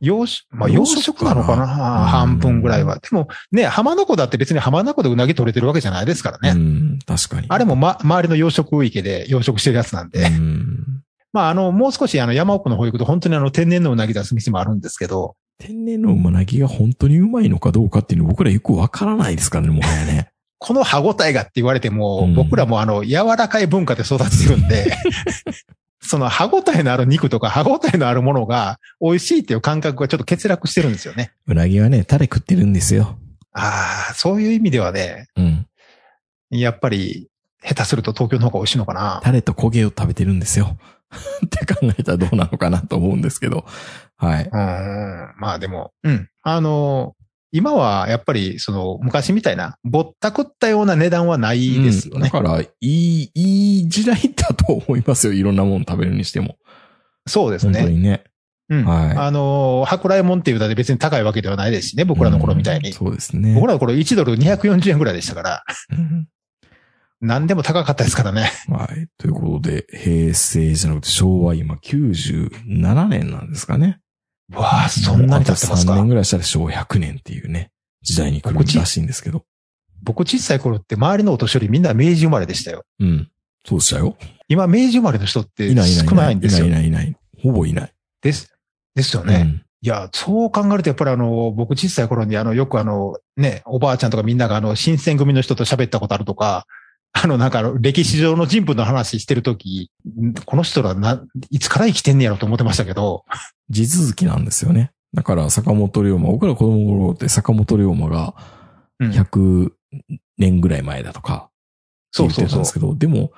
養殖、まあ、養養殖殖なのかな？うん半分ぐらいは。でも、ね、浜名湖だって別に浜名湖でうなぎ取れてるわけじゃないですからね。うん、確かに。あれも、ま、周りの養殖池で養殖してるやつなんで。うん。まあ、あの、もう少しあの、山奥の方行くと本当にあの、天然のうなぎ出す店もあるんですけど、天然のうなぎが本当にうまいのかどうかっていうの僕らよくわからないですからね、もはやね。この歯応えがって言われても、うん僕らもあの、柔らかい文化で育ってるんで、その歯応えのある肉とか歯応えのあるものが美味しいっていう感覚がちょっと欠落してるんですよね。うなぎはね、タレ食ってるんですよ。ああ、そういう意味ではね、うん。やっぱり、下手すると東京の方が美味しいのかな。タレと焦げを食べてるんですよ。って考えたらどうなのかなと思うんですけど。はい。うんうん、まあでも、うん。あの、今はやっぱり、その、昔みたいな、ぼったくったような値段はないですよね。うんだから、いい、いい時代だと思いますよ。いろんなもの食べるにしても。そうですね。本当にね。うん。はいあの、舶来物っていうので別に高いわけではないですしね、僕らの頃みたいに。うんそうですね。僕らの頃1ドル240円ぐらいでしたから、うん 何でも高かったですからね。はい。ということで、平成じゃなくて昭和今97年なんですかね。わあ、そんなに経ってます3か年ぐらいしたら昭和100年っていうね、時代に来るらしいんですけど。僕小さい頃って周りのお年寄りみんな明治生まれでしたよ。うん。そうでしたよ。今、明治生まれの人って少ないんですよ。いないいないいない。ほぼいない。です。ですよね。いや、そう考えると、やっぱりあの、僕小さい頃にあの、よくあの、ね、おばあちゃんとかみんながあの、新選組の人と喋ったことあるとか、あの、なんか歴史上の人物の話してるとき、んこの人らな、いつから生きてんねやろと思ってましたけど、地続きなんですよね。だから坂本龍馬、僕ら子供の頃って坂本龍馬がうん100年ぐらい前だとか言ってたんです。けど、でも、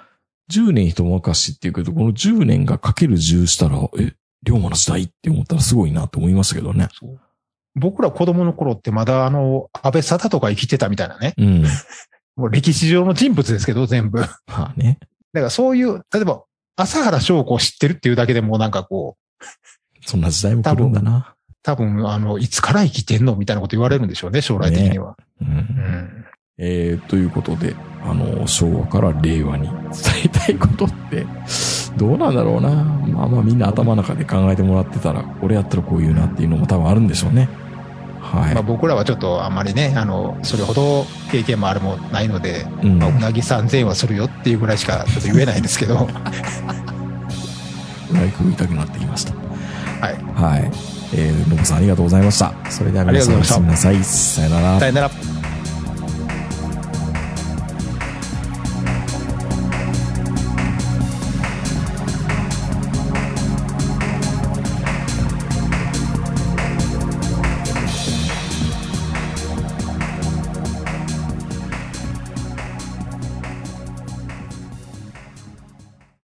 10年一昔っていうけど、この10年がかける10したら、え、龍馬の時代って思ったらすごいなって思いましたけどね。僕ら子供の頃ってまだあの、安倍貞とか生きてたみたいなね。うん。もう歴史上の人物ですけど、全部。だかまあね。らそういう、例えば、朝原翔子を知ってるっていうだけでもうなんかこう、そんな時代も来るんだな。多分、あの、いつから生きてんのみたいなこと言われるんでしょうね、将来的には。うんうん。えー、ということで、あの、昭和から令和に伝えたいことって、どうなんだろうな。まあまあみんな頭の中で考えてもらってたら、俺やったらこういうなっていうのも多分あるんでしょうね。はい。まあ僕らはちょっとあんまりね、あの、それほど経験もあれもないので、うんまあ、うなぎ3000円はするよっていうぐらいしかちょっと言えないんですけど、ライク言いたくなってきました。はい。はい。えー、のぶさんありがとうございました。それでは皆さんおやすみなさい。さよならさ。よなら。